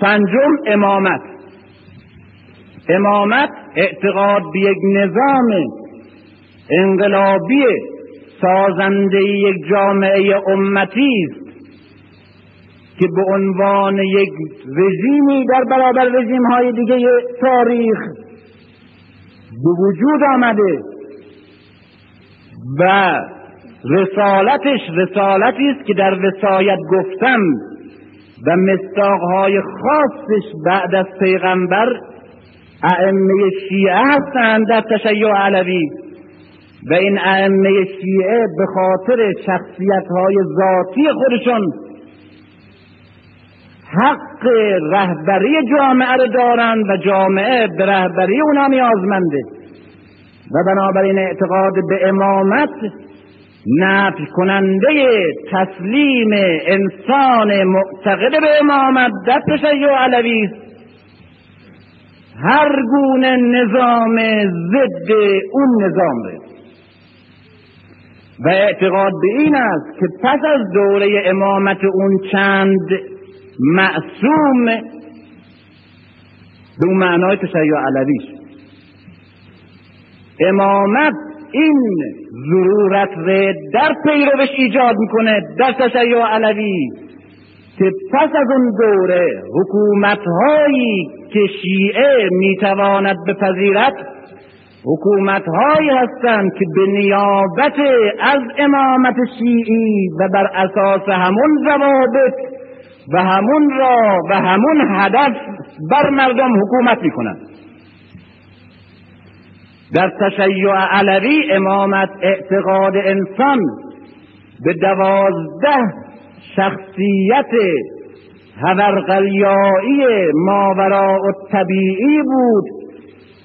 پنجم امامت. امامت اعتقاد به یک نظام انقلابی سازنده یک جامعه امتی است که به عنوان یک رژیمی در برابر رژیم های دیگه تاریخ به وجود آمده و رسالتش رسالتی است که در وسایت گفتم. و مستاقهای خاصش بعد از پیغمبر ائمه شیعه هستند در تشیع علوی. و این ائمه شیعه به خاطر شخصیت های ذاتی خودشون حق رهبری جامعه رو دارند و جامعه به رهبری اونا نیازمنده. و بنابراین اعتقاد به امامت نفی کننده تسلیم انسان معتقد به امامت در تشیع علوی هر گونه نظام ضد اون نظام ره و اعتقاد به این است که پس از دوره امامت اون چند معصوم به اون معنای تشیع علویش امامت این ضرورت ره در پیروش ایجاد می‌کنه در تشیع علوی که پس از اون دوره حکومت هایی که شیعه می‌تواند بپذیرد حکومت هایی هستند که به نیابت از امامت شیعی و بر اساس همون ضوابط و همون را و همون هدف بر مردم حکومت می‌کنند. در تشیع علوی امامت اعتقاد انسان به دوازده شخصیت هورقلیایی ماورا و طبیعی بود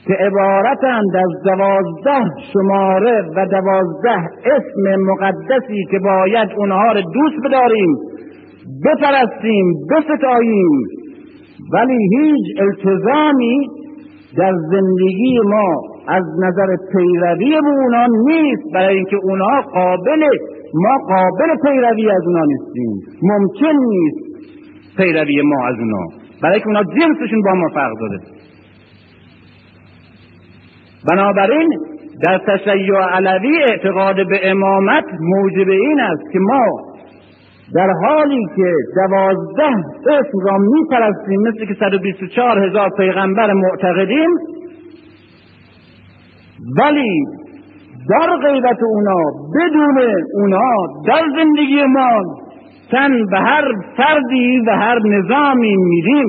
که عبارتند از دوازده شماره و دوازده اسم مقدسی که باید اونها رو دوست بداریم بپرستیم بستاییم. ولی هیچ التزامی در زندگی ما از نظر پیروی اونا نیست. برای اینکه اونا قابل ما قابل پیروی از اونا نیستیم. ممکن نیست پیروی ما از اونا. برای که اونا جنسشون با ما فرق داره. بنابراین در تشیع علوی اعتقاد به امامت موجب این است که ما در حالی که دوازده اسم را می پرستیم مثل که 124 هزار پیغمبر معتقدیم ولی در غیبت اونا بدون اونا در زندگی ما تن به هر فردی و هر نظامی میدیم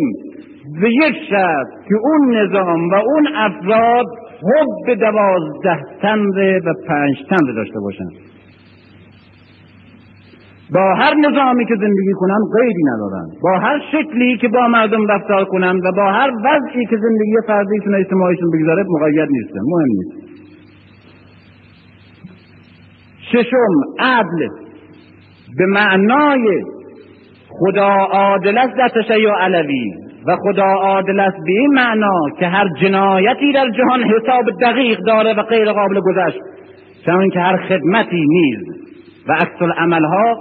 به یک شرط که اون نظام و اون افراد حب دوازده تن و پنج تن داشته باشن. با هر نظامی که زندگی کنن قیدی ندارن. با هر شکلی که با مردم رفتار کنن و با هر وضعی که زندگی فردیشون اجتماعیشون بگذاره مقید نیستن مهم نیست. ششم عدل. به معنای خدا عادل است در تشیع علوی و خدا عادل است به این معنا که هر جنایتی در جهان حساب دقیق داره و غیر قابل گذشت. چون که هر خدمتی نیز و عکس العملها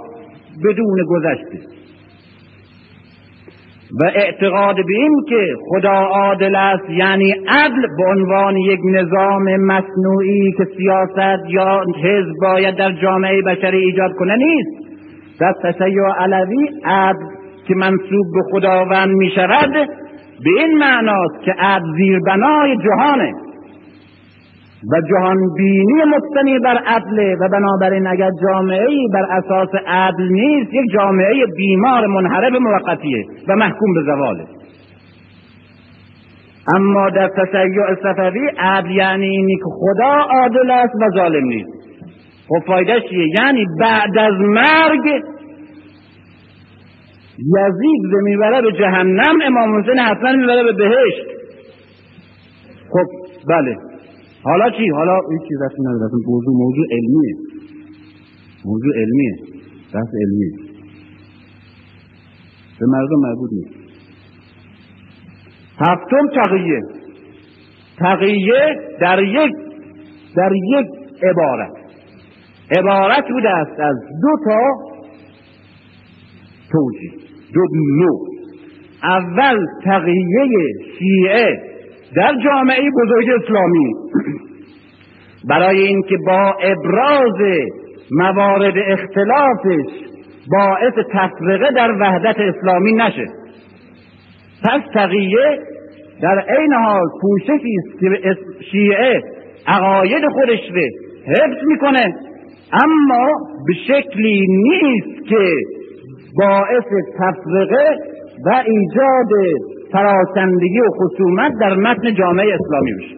بدون گذشته. و اعتقاد به این که خدا عادل است یعنی عدل به عنوان یک نظام مصنوعی که سیاست یا حزب باید در جامعه بشری ایجاد کنه نیست. در تشیع علوی عدل که منصوب به خداوند می شود به این معناست که عدل زیربنای جهانه. و جهان بینی مبتنی بر عدل و بنابراین اگر جامعه بر اساس عدل نیست یک جامعه بیمار منحرف موقتیه و محکوم به زواله. اما در تشیع صفوی عدل یعنی اینی که خدا عادل است و ظالم نیست. خب فایدهش چیه؟ یعنی بعد از مرگ یزید می‌بره به جهنم امام حسین حتما می‌بره به بهشت. خب بله. حالا چی؟ حالا این چیز رفتی نداره. موضوع موضوع علمیه. موضوع علمیه. بحث علمیه. به مردم مربوط نیست. هفتم تقیه. تقیه در یک در یک عبارت. عبارت بوده است از دو تا توجیه. دو نوع. اول تقیه شیعه. در جامعه بزرگ اسلامی. برای اینکه با ابراز موارد اختلافش باعث تفرقه در وحدت اسلامی نشه. پس تقیه در عین حال که شیعه عقاید خودش رو حفظ می‌کنه اما به شکلی نیست که باعث تفرقه و ایجاد فراسندگی و خصومت در متن جامعه اسلامی بشه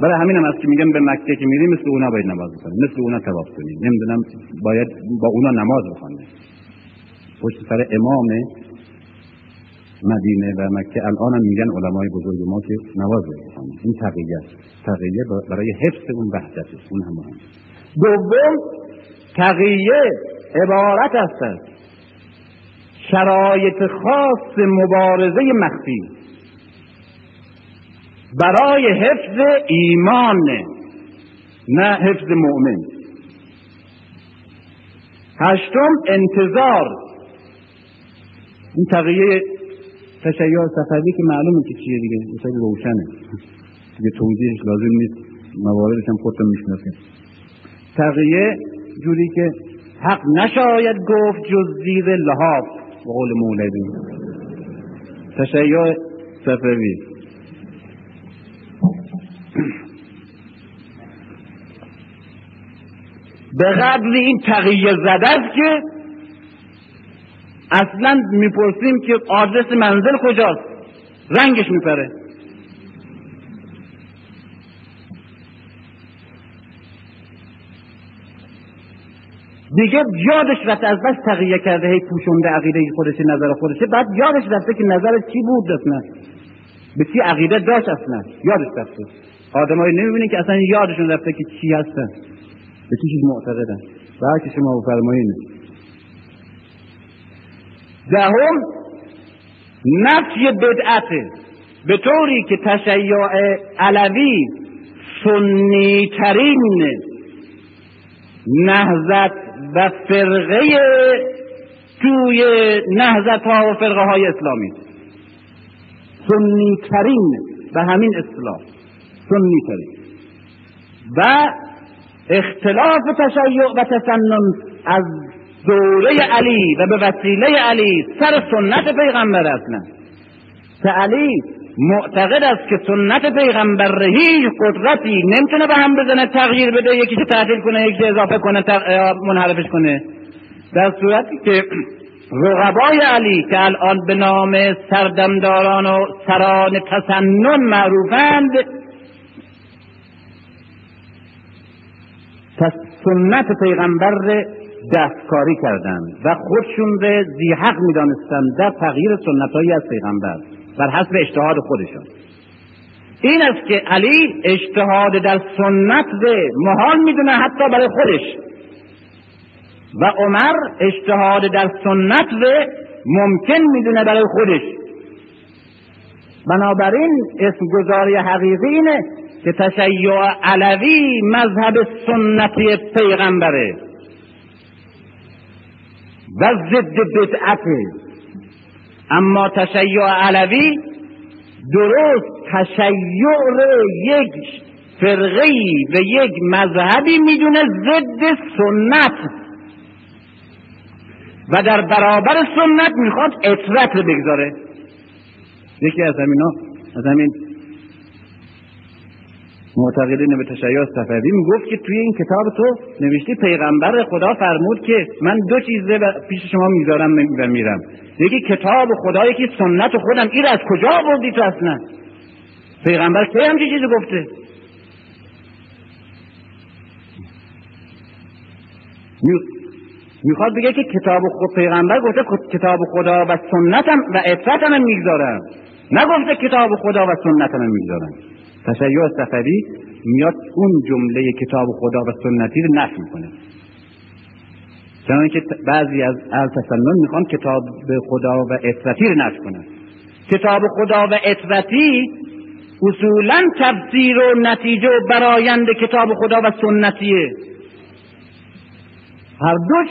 برای همین هم است که میگم به مکه که میریم مثل اونا باید نماز بکنیم مثل اونا تواف کنیم. نمی‌دونم باید با اونا نماز بخونیم. پشت سر امام مدینه و مکه الان هم میگن علمای بزرگ ما که نماز بخونیم این تقیه تقیه برای حفظ اون وحدت اون هم دوم تقیه عبارت است. شرایط خاص مبارزه مخفی. برای حفظ ایمان نه حفظ مؤمن. هشتم انتظار. این تقیه تشیع صفوی که معلومه که چیه دیگه خیلی روشنه. دیگه توضیحش لازم نیست. مواردش هم خودتون می‌شناسید. تقیه جوری که حق نشاید گفت جز زیر لحاف به قول مولوی. تشیع صفوی. به قدر این تقیه زده است که اصلا می‌پرسیم که آدرس منزل کجاست؟ رنگش میپره. دیگه یادش رفته از بس تقیه کرده هی پوشونده عقیده خودش نظر خودشه. بعد یادش رفته که نظر چی بود اصلا به چی عقیده داشت اصلا؟ یادش رفته. آدمایی نمی‌بینین که اصلا یادشون رفته که چی هستن. به چی چیز معتقدن. بعد شما بفرمایین. دهم نفی بدعته به طوری که تشیع علوی سنی ترین نهزت و فرقه توی نهزت ها و فرقه های اسلامی. سنی ترین به همین اصطلاح سنی ترین و اختلاف تشیع و تسنن از دوره علی و به وسیله علی سر سنت پیغمبر اصلا. که علی معتقد است که سنت پیغمبر هیچ قدرتی نمی‌تونه به هم بزنه تغییر بده یکی تعدیل کنه یکی اضافه کنه منحرفش کنه. در صورتی که رقبای علی که الان به نام سردمداران و سران تسنن معروفند سنت پیغمبر دستکاری کردند و خودشون به زی حق می‌دانستند در تغییر سنتهایی از پیغمبر. بر حسب اجتهاد خودشون این است که علی اجتهاد در سنت به محال می‌دونه حتی برای خودش. و عمر اجتهاد در سنت به ممکن می‌دونه برای خودش. بنابراین اسم گذاری حقیقی اینه که تشیع علوی مذهب سنتی پیغمبره. و ضد بدعته. اما تشیع علوی درست تشیع رو یک فرقه و یک مذهبی می‌دونه ضد سنت. و در برابر سنت می‌خواد اطرت بگذاره. یکی از همینا از همین معتقدین به تشیع صفوی می‌گفت که توی این کتاب تو نوشتی پیغمبر خدا فرمود که من دو چیزه پیش شما می‌ذارم و میرم. یکی کتاب خدا یکی سنت خودم. این از کجا آوردی تو اصلا؟ پیغمبر کی همچین چیزی گفته؟ می‌خواد بگه که کتاب خود پیغمبر گفته کتاب خدا و سنتم و اطرتم می‌گذارم. نگفته کتاب خدا و سنتم می‌گذارم. تشیع صفوی میاد اون جمله کتاب خدا و سنتی رو نفی می‌کنه. چون که بعضی از اهل تسنن می‌خوان کتاب خدا و اطرتی رو نفی کنن. کتاب خدا و اطرتی اصولا تفسیر و نتیجه و برایند کتاب خدا و سنتیه. هر دوش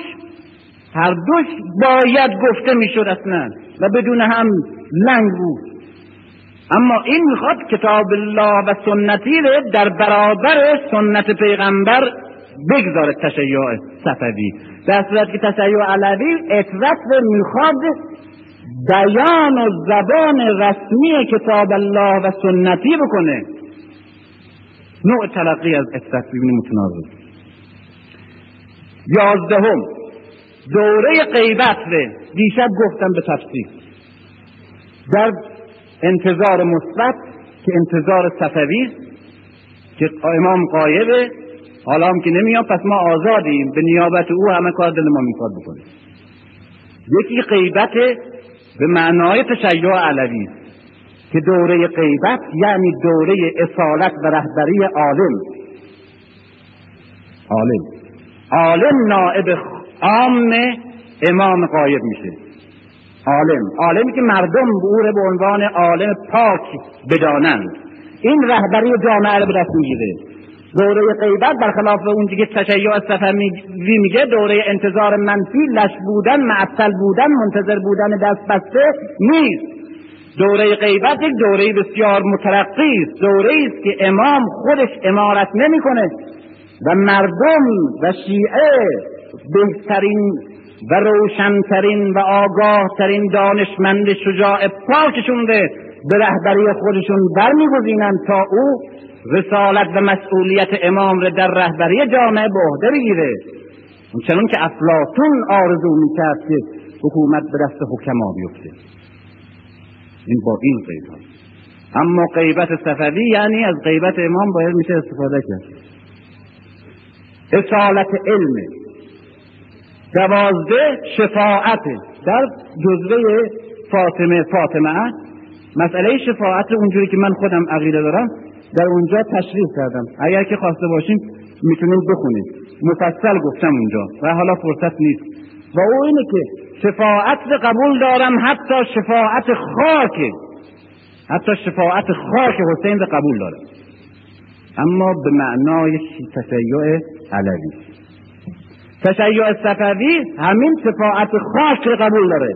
هر دوش باید گفته می‌شد اصلا و بدون هم لنگ بود. اما این می‌خواد کتاب الله و سنتی رو در برابر سنت پیغمبر بگذاره تشیع صفوی. در صورت که تشیع علوی اطرت می‌خواد بیان و زبان رسمی کتاب الله و سنتی بکنه. نوع تلقی از اطرت ببینیم متناقض یازدهم دوره غیبت رو دیشب گفتم به تفصیل. در انتظار مثبت که انتظار صفوی که امام قایبه. حالا هم که نمیاد پس ما آزادیم. به نیابت او همه کار دل ما می‌خواد بکنیم یکی غیبت به معنای تشیع علوی که دوره غیبت یعنی دوره اصالت و رهبری عالم. عالم. عالم نائب عام امام قایب میشه. عالم. عالمی که مردم او به عنوان عالم پاک بدانند. این رهبری جامعه رو به دست می‌گیره. دوره غیبت برخلاف اون که تشیع صفوی میگه دوره انتظار منفی لش بودن معطل بودن منتظر بودن دست بسته نیست. دوره غیبت یک دوره بسیار مترقی است. دوره است که امام خودش امارت نمی‌کنه. و مردم و شیعه بهترین و روشنترین و آگاهترین دانشمند شجاع پاکشون به به رهبری خودشون برمیگزینند تا او رسالت و مسئولیت امام را در رهبری جامعه به عهده بگیره. چنون که افلاتون آرزو می‌کرد که حکومت به دست حکما بیفته. این با این غیبت. اما غیبت صفوی یعنی از غیبت امام باید میشه استفاده کرد. اصالت علم. دوازده شفاعت در جزوه فاطمه فاطمه. مسئله شفاعت اونجوری که من خودم عقیده دارم در اونجا تشریح کردم. اگر که خواسته باشیم می‌تونیم بخونیم مفصل گفتم اونجا و حالا فرصت نیست. و او اینه که شفاعت قبول دارم حتی شفاعت خاک. حتی شفاعت خاک حسین قبول دارم. اما به معنای تشیع علوی تشیع صفوی همین شفاعت رو قبول داره.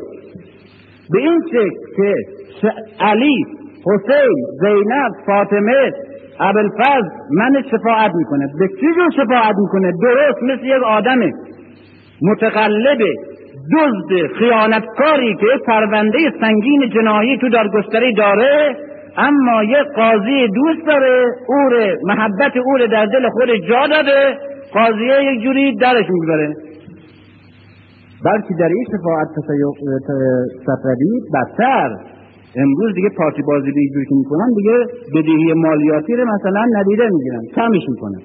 به این شکل که علی حسین زینب فاطمه ابوالفضل من شفاعت می‌کنه. به چی جور شفاعت می‌کنه؟ درست مثل یک آدم متقلب دزد خیانتکاری که پرونده سنگین جنایی تو دارگستری داره اما یک قاضی دوست داره او محبت او در دل خود جا داده قاضیه یک جوری درش می‌گذاره. بلکه در این شفاعت صفوی بدتر. امروز دیگه پارتی بازی به که می‌کنن دیگه بدهی مالیاتی رو مثلا ندیده می‌گیرن کمش می‌کنن.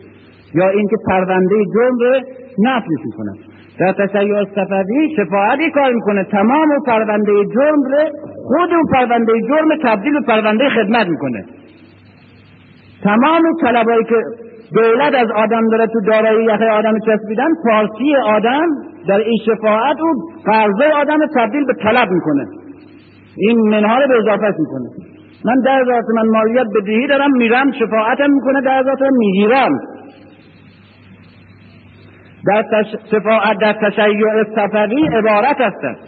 یا اینکه پرونده جرم رو نفلش می‌کنن. در تشیع صفوی شفاعتی کار می‌کنه. تمام و پرونده جرم رو خود اون پرونده جرم تبدیل به پرونده خدمت می‌کنه. تمام طلبایی که دولت از آدم داره تو دارایی یخه آدم چسبیدن پارسی آدم در این شفاعت اون قرضه آدم تبدیل به طلب می‌کنه. این منها رو به اضافه می‌کنه. من در ذات من مالیات بدهی دارم میرم شفاعتم می‌کنه در ذات می‌گیرم. در تش... شفاعت در تشیع صفوی عبارت هستند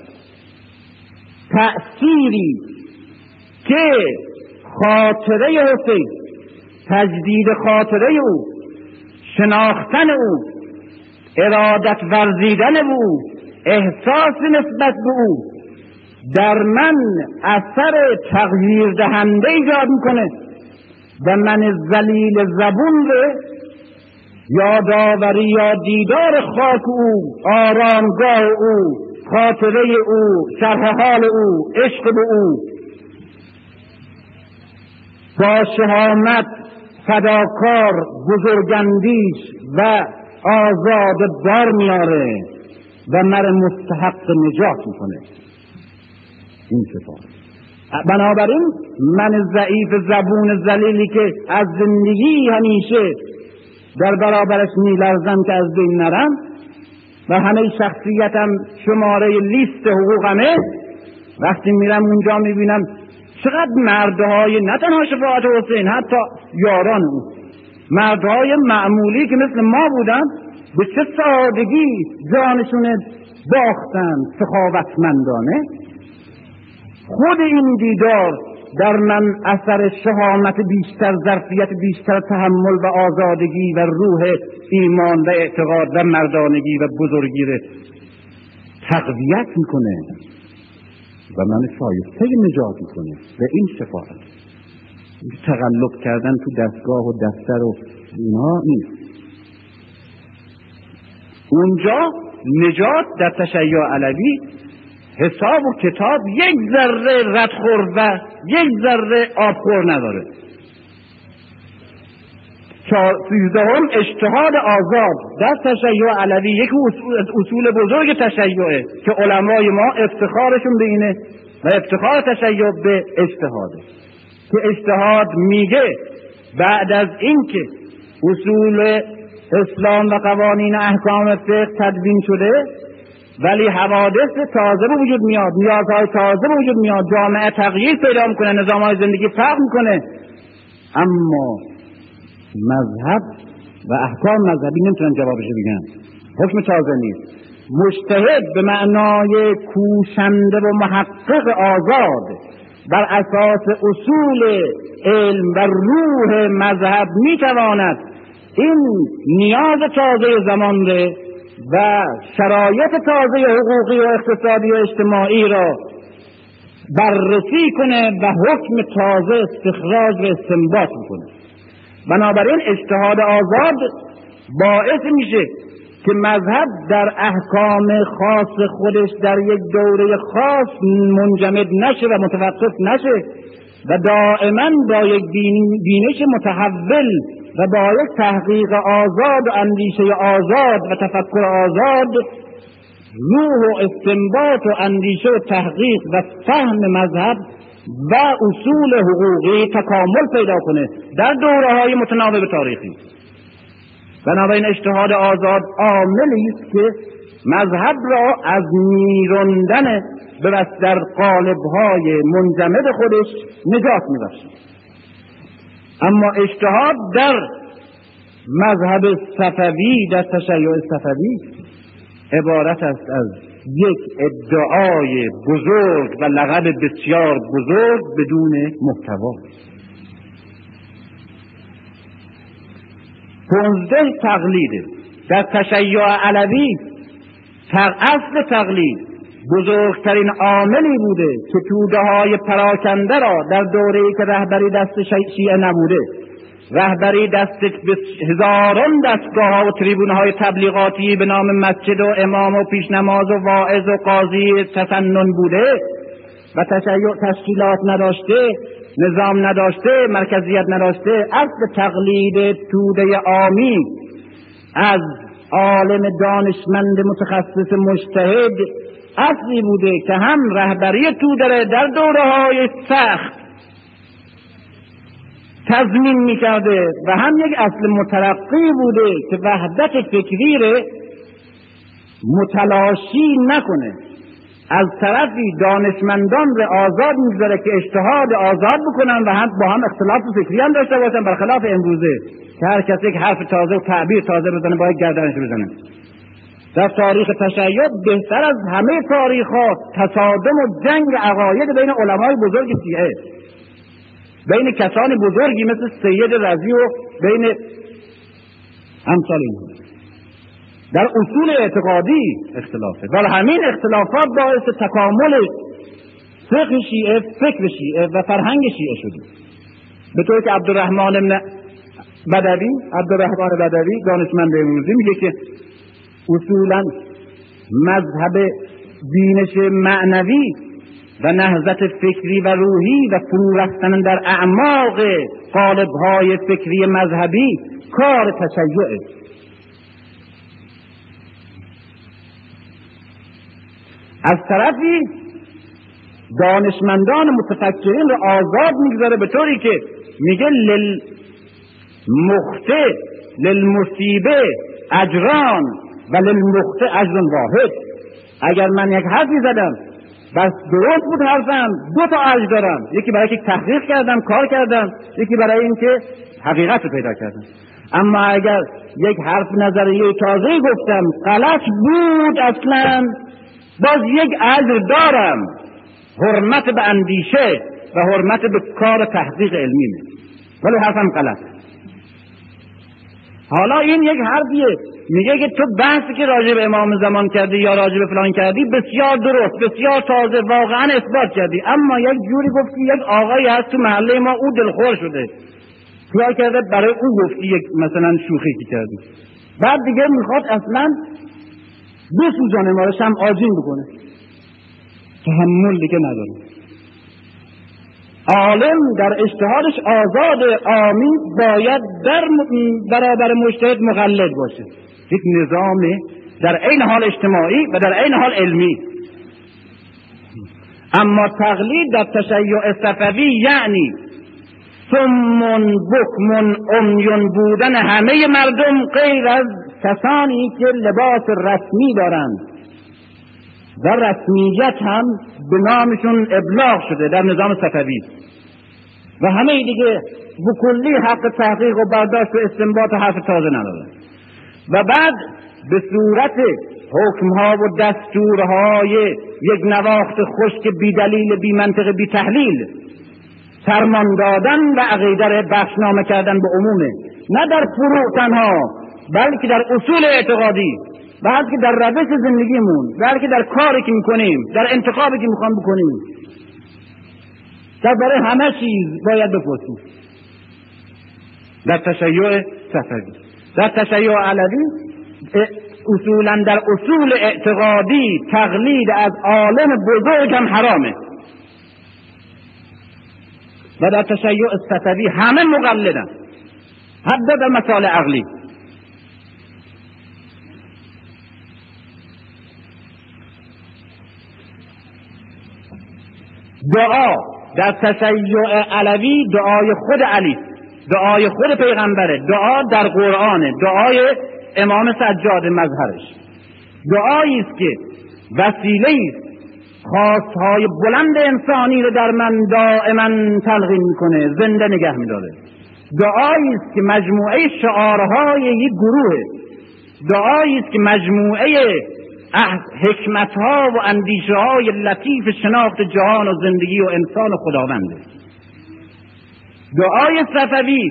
تأثیری که خاطره حسین تجدید خاطره او شناختن او ارادت ورزیدن او احساس نسبت به او. در من اثر تغییر دهنده ایجاد می‌کنه و من زلیل زبون رو یادآوری یا دیدار خاک او آرامگاه او خاطره او شرح حال او عشق به او. با شهامت فداکار بزرگندیش و آزاد بار میاره و مر مستحق نجات می‌کنه. این بنابراین من ضعیف زبون زلیلی که از زندگی همیشه در برابرش میلرزم که از بین نرم و همه شخصیتم شماره لیست حقوقمه. وقتی میرم اونجا می‌بینم چقدر مردهای نه تنها شفاعت حسین حتی یاران. او مردهای معمولی که مثل ما بودن به چه سادگی جانشون باختن سخاوتمندانه؟ خود این دیدار در من اثر شهامت بیشتر ظرفیت بیشتر تحمل و آزادگی و روح ایمان و اعتقاد و مردانگی و بزرگی رو تقویت می‌کنه. و من شایسته نجات می‌کنه و این شفاعت. تقلب کردن تو دستگاه و دفتر و اینا نیست. اونجا نجات در تشیع علوی حساب و کتاب یک ذره ردخور و یک ذره آبخور نداره. سیزدهم اجتهاد آزاد. در تشیع علوی یک اصول بزرگ تشیعه که علمای ما افتخارشون به اینه و افتخار تشیع به اجتهاده که اجتهاد میگه بعد از اینکه اصول اسلام و قوانین احکام فقه تدوین شده ولی حوادث تازه به وجود میاد نیازهای تازه به وجود میاد جامعه تغییر پیدا می‌کنه نظام های زندگی فرق می‌کنه. اما مذهب و احکام مذهبی نمی‌تونن جوابش بگن. حکم تازه نیست. مجتهد به معنای کوشنده و محقق آزاد بر اساس اصول علم و روح مذهب می‌تواند این نیاز تازه زمان و شرایط تازه حقوقی و اقتصادی و اجتماعی را بررسی کنه و حکم تازه استخراج و استنباط کنه بنابراین اجتهاد آزاد باعث میشه که مذهب در احکام خاص خودش در یک دوره خاص منجمد نشه و متوقف نشه و دائما با یک بینش متحول و با یک تحقیق آزاد و اندیشه آزاد و تفکر آزاد روح و استنباط و اندیشه و تحقیق و فهم مذهب و اصول حقوقی تکامل پیدا کنه در دوره های متناوب تاریخی. بنابراین اجتهاد آزاد عاملی است که مذهب را از میروندن به در قالب های منجمد خودش نجات میبخشد. اما اجتهاد در مذهب صفوی در تشیع صفوی عبارت است از یک ادعای بزرگ و لقب بسیار بزرگ بدون محتوا. پونزده تقلیده در تشیع علوی اصل تقلید بزرگترین عاملی بوده که توده های پراکنده را در دوره که رهبری دست شیعه نبوده رهبری دست هزاران دستگاه ها و تریبون های تبلیغاتی به نام مسجد و امام و پیشنماز و واعظ و قاضی تسنن بوده و تشیع تشکیلات نداشته نظام نداشته مرکزیت نداشته اصل تقلید توده آمی از عالم دانشمند متخصص مجتهد اصلی بوده که هم رهبری تو داره در دوره های سخت تضمین می‌کرده و هم یک اصل مترقی بوده که وحدت فکری متلاشی نکنه. از طرفی دانشمندان رو آزاد می‌گذاره که اجتهاد آزاد بکنن و هم با هم اختلاف فکری هم داشته باشن برخلاف امروزه که هر کسی یک حرف تازه و تعبیر تازه بزنه باید گردنش بزنه. در تاریخ تشیع بهتر از همه تاریخ ها تصادم و جنگ عقاید بین علمای بزرگ شیعه بین کسان بزرگی مثل سید رضی و بین امثال در اصول اعتقادی اختلافه. ولی همین اختلافات باعث تکامل فقه شیعه فکر شیعه و فرهنگ شیعه شده. به طور که عبدالرحمن بدوی عبدالرحمن بدوی دانشمند امروزی میگه که اصولا مذهب بینش معنوی و نهضت فکری و روحی و فرو رفتن در اعماق قالبهای فکری مذهبی کار تشیعه از طرفی دانشمندان متفکرین رو آزاد می‌گذاره به طوری که میگه للمخته للمصیبه اجران و للمخته اجر واحد. اگر من یک حرفی زدم بس درست بود حرفم. دو تا اجر دارم. یکی برای که تحقیق کردم کار کردم. یکی برای اینکه حقیقت رو پیدا کردم. اما اگر یک حرف نظریه تازه گفتم غلط بود اصلا. باز یک اجر دارم. حرمت به اندیشه و حرمت به کار تحقیق علمی ولی حرفم غلط حالا این یک حرفیه. میگه که تو بحثی که راجع به امام زمان کردی یا راجع به فلان کردی بسیار درست بسیار تازه واقعا اثبات کردی. اما یک جوری گفتی یک آقایی هست تو محله ما او دلخور شده. خیال کرده؟ برای او گفتی یک مثلا شوخی کردی. بعد دیگه می‌خواد اصلا بسوزانه ما شم آجین بکنه. تحمل دیگه نداره. عالم در اجتهادش آزاد آمی باید در برابر مجتهد مقلد باشه. یک نظام در عین حال اجتماعی و در عین حال علمی. اما تقلید در تشیع صفوی یعنی سمون بکمون امیون بودن همه مردم غیر از کسانی که لباس رسمی دارند. و رسمیت هم به نامشون ابلاغ شده در نظام صفوی. و همه دیگه بکلی حق تحقیق و برداشت و استنباط حرف تازه نداره و بعد به صورت حکمها و دستورهای یک نواخت خشک بی دلیل بی منطق بی تحلیل فرمان دادن و عقیده بخشنامه کردن به عمومه نه در فروع تنها بلکه در اصول اعتقادی بلکه در روش زندگیمون بلکه در کاری که می‌کنیم در انتخابی که می‌خوام بکنیم. در برای همه چیز باید بپرسیم. در تشیع صفوی در تشیع علوی اصولا در اصول اعتقادی تقلید از عالم بزرگ هم حرامه. و در تشیع صفوی همه مقلدن. حتی در مسائل عقلی. دعا. در تشیع علوی دعای خود علی. دعای خود پیغمبره. دعا در قرآن دعای امام سجاد مظهرش. دعایی است که وسیله است. خواستهای بلند انسانی رو در من دائما تلقین می‌کنه. زنده نگه میداره. دعایی است که مجموعه شعارهای یک گروه دعایی است که مجموعه حکمت ها و اندیشه های لطیف شناخت جهان و زندگی و انسان و خداونده. دعای صفوی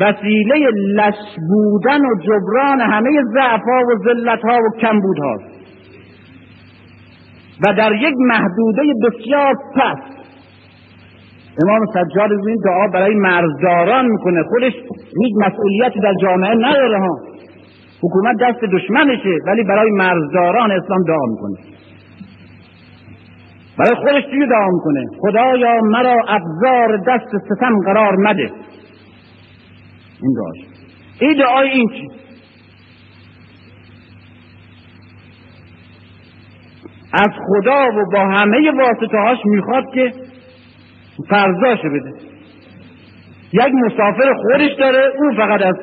وسیله لش بودن و جبران همه ضعف و ذلت ها و کمبود هاست و در یک محدوده بسیار پست امام سجاد این دعا برای مرزداران می‌کنه. خودش هیچ مسئولیتی در جامعه نداره ها. حکومت دست دشمنشه ولی برای مرزداران اسلام دعا می‌کنه. برای خودش توی دعا می‌کنه خدایا مرا ابزار دست ستم قرار مده این دعاش. این دعای این چی؟ از خدا و با همه واسطه هاش می‌خواد که فرضاشو بده. یک مسافر خودش داره او فقط از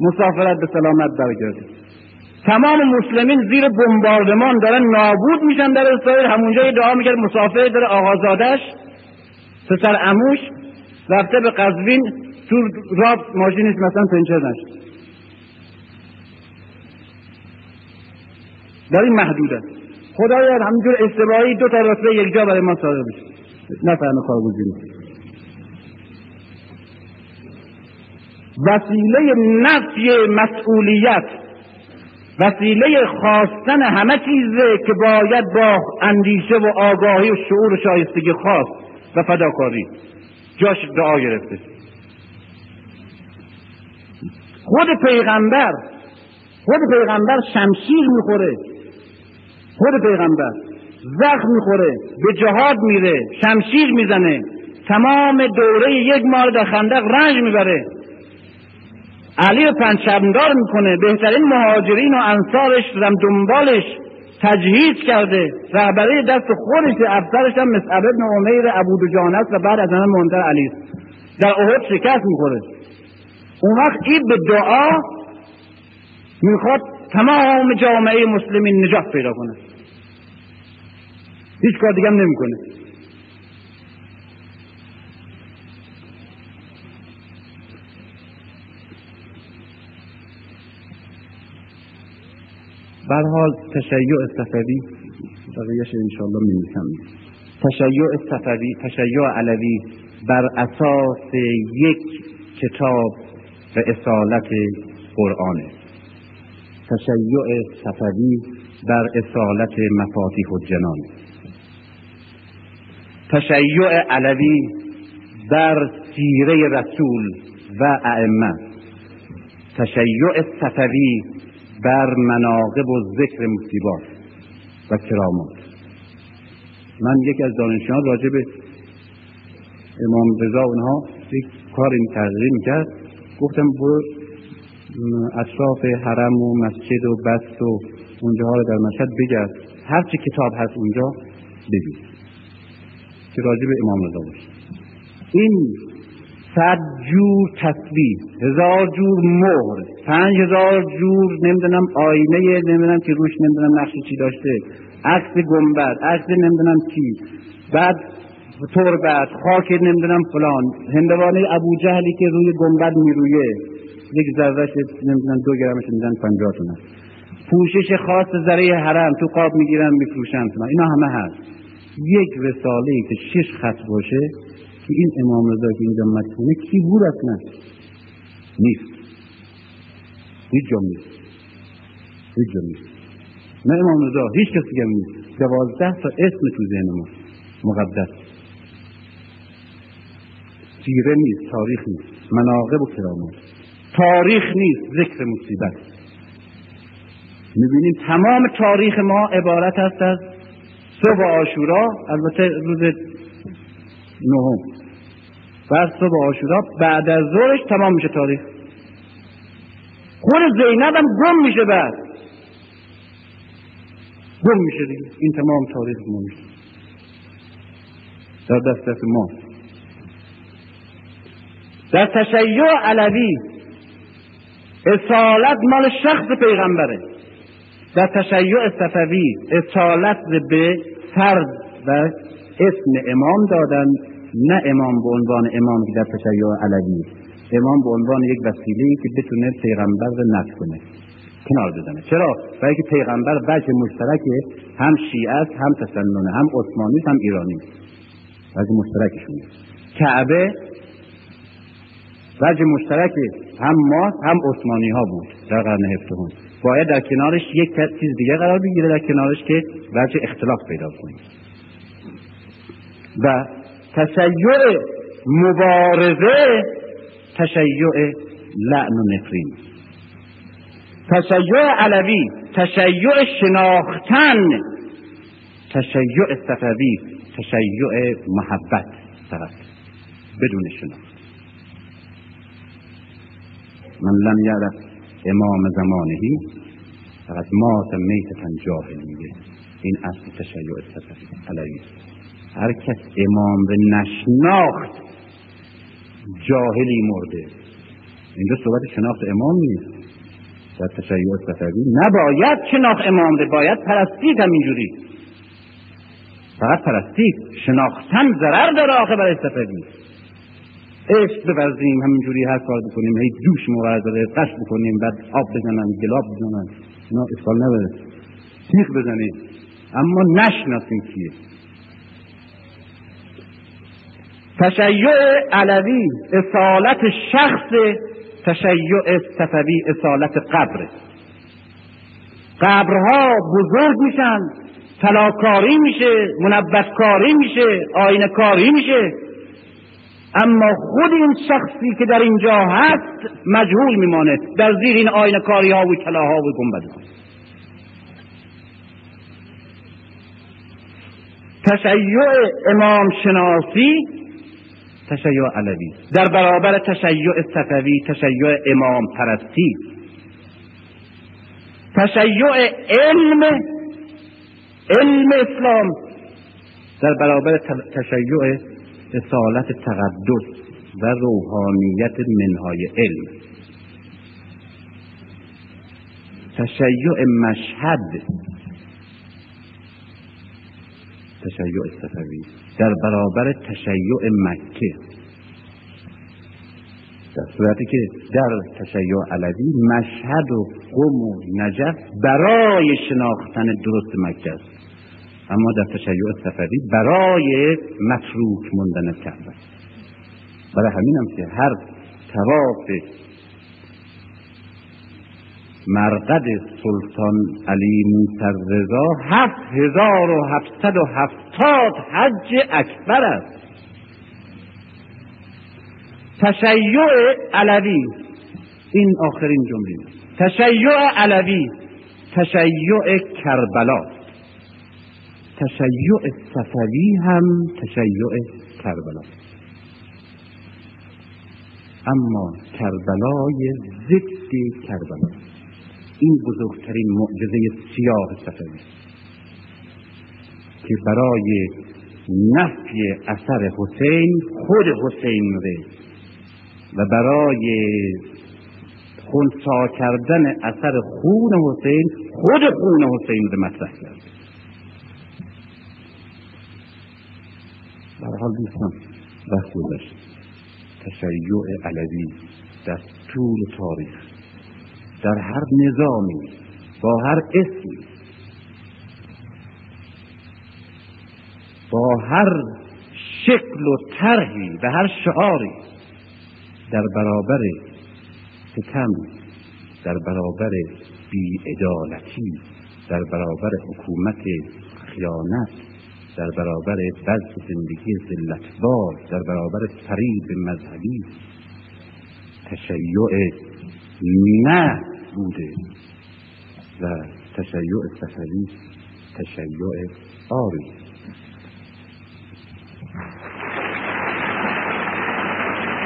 مسافرت به سلامت برگرده. تمام مسلمین زیر بمباردمان دارن نابود میشن در اسرائیل. همونجا دعا می‌کرد مسافر داره آقازادش پسر اموش رفته به قزوین تو راب ماشینش مثلا پنچر نشد. در این محدوده. خدایا همینجور اشتباهی دو تا رتبه یک جا برای ما صادر بشه. نفهم کارگزینی وسیله نفی مسئولیت وسیله خواستن همه چیزه که باید با اندیشه و آگاهی و شعور و شایستگی خواست و فداکاری. جاش دعا گرفته. خود پیغمبر خود پیغمبر شمشیر می‌خوره. خود پیغمبر زخم می‌خوره به جهاد میره شمشیر می‌زنه. تمام دوره یک ماه در خندق رنج می‌بره. علی رو پنجشبندار می‌کنه. بهترین مهاجرین و انصارش رم دنبالش تجهیز کرده. رهبری دست خودش افسرش هم مصعب ابن عمیر دجان است و بعد از همه منتر علی در احد شکست می‌خوره. اون وقت این به دعا می‌خواد تمام جامعه مسلمین نجات پیدا کنه. هیچ کار دیگه هم نمی‌کنه. بر حال تشیع صفوی بقیهش می تشیع صفوی تشیع علوی بر اساس یک کتاب و اصالت قرآن تشیع صفوی بر اصالت مفاتیح الجنان. تشیع علوی بر سیره رسول و ائمه. تشیع صفوی بر مناقب و ذکر مصیبات و کرامات. من یکی از دانشجویان راجع به امام رضا اونها یک کار این تغییر می‌کرد. گفتم برو اطراف حرم و مسجد و بست و اونجا ها رو در مشهد بگرد. هر چه کتاب هست اونجا ببین. که راجع به امام رضا باشه. این صد جور تسبیح هزار جور مهر پنج هزار جور نمی‌دونم آینه نمی‌دونم که روش نمی‌دونم نقش چی داشته عکس گنبد عکس نمی‌دونم چی بعد تربت خاک نمی‌دونم فلان هندوانه ابو جهلی که روی گنبد میرویه یک ذرهش نمی‌دونم دو گرمش میدن پنجاه تونه پوشش خاص ذره حرم تو قاب می‌گیرن میفروشن اینا همه هست. یک رساله که شش خط باشه که این امام رضا که اینجا مدفونه کی بود اصلا؟ نیست. هیچ جا نیست. هیچ جا نیست. نه امام رضا هیچ کسی دیگه نیست. دوازده تا اسم تو ذهن ما. مقدس. سیره نیست تاریخ نیست. مناقب و کرامات. تاریخ نیست ذکر مصیبت. می‌بینیم تمام تاریخ ما عبارت است از صبح آشورا البته روز نهم. بعد صبح آشورا بعد از ظهرش تمام میشه تاریخ. خود زینب هم گم میشه بعد. گم میشه دیگه. این تمام تاریخ ما میشه. در دست دست ما. در تشیع علوی اصالت مال شخص پیغمبره. در تشیع صفوی اصالت به فرد و اسم امام دادن. نه امام به عنوان امام که در تشیع علوی امام به عنوان یک وسیله که بتونه پیغمبر رو نفت کنه کنار بزنه چرا؟ برای که پیغمبر وجه مشترک هم شیعه است هم تسننه هم عثمانی هم ایرانی. وجه مشترکشونه. کعبه وجه مشترک هم ما هم عثمانی ها بود در قرن هفتهم باید در کنارش یک چیز دیگه قرار بگیره در کنارش که وجه اختلاف پیدا کنیم و تشیع مبارزه تشیع لعن و نفرین. تشیع علوی تشیع شناختن تشیع صفوی تشیع محبت فقط بدون شناخت. من لم یعرف امام زمانهی فقط مات میتتا جاهلیه. این اصل تشیع صفوی علوی هر کس امام به نشناخت جاهلی مرده. اینجا صحبت شناخت امام نیست. در تشیع صفوی نباید شناخت امام ده باید پرستید همینجوری. فقط پرستید شناختن ضرر داره آخه برای صفوی عشق بورزیم همینجوری هر کار بکنیم هی جوش مورداره قش بکنیم بعد آب بزنن گلاب بزنن. اینا اشکال نداره. تیخ بزنیم اما نشناسیم کیه. تشیع علوی اصالت شخص تشیع صفوی اصالت قبر. قبرها بزرگ میشن تلاکاری میشه منبتکاری میشه آینه کاری میشه. اما خود این شخصی که در اینجا هست مجهول میمانه. در زیر این آینه کاری ها و کلاها و گنبد تشیع امام شناسی تشیع علوی. در برابر تشیع صفوی تشیع امام پرستی. تشیع علم علم اسلام. در برابر تشیع اصالت تقدس و روحانیت منهای علم. تشیع مشهد. تشیع صفوی. در برابر تشیع مکه. در صورتی که در تشیع علوی مشهد و قم و نجف برای شناختن درست مکه است. اما در تشیع سفری برای متروک موندن کعبه برای همین هم که هر تواف مرقد سلطان علی موسر رضا هفت هزار و هفتصد و هفتاد حج اکبر است. تشیع علوی. این آخرین جمله تشیع علوی. تشیع کربلا. تشیع صفوی هم تشیع کربلا. اما کربلای ضد کربلا. این بزرگترین معجزه سیاه صفوی که برای نفی اثر حسین خود حسین ره و برای خونسا کردن اثر خون حسین خود خون حسین رو مطرح کرد. در حال دوستان بحث گذشت. تشیع علوی در طول تاریخ در هر نظامی با هر اسمی با هر شکل و طرحی و هر شعاری در برابر ستم در برابر بیعدالتی در برابر حکومت خیانت در برابر بلس زندگی زلتبار در برابر فریب مذهبی تشیع نه بوده و تشیع سفری تشیع آری.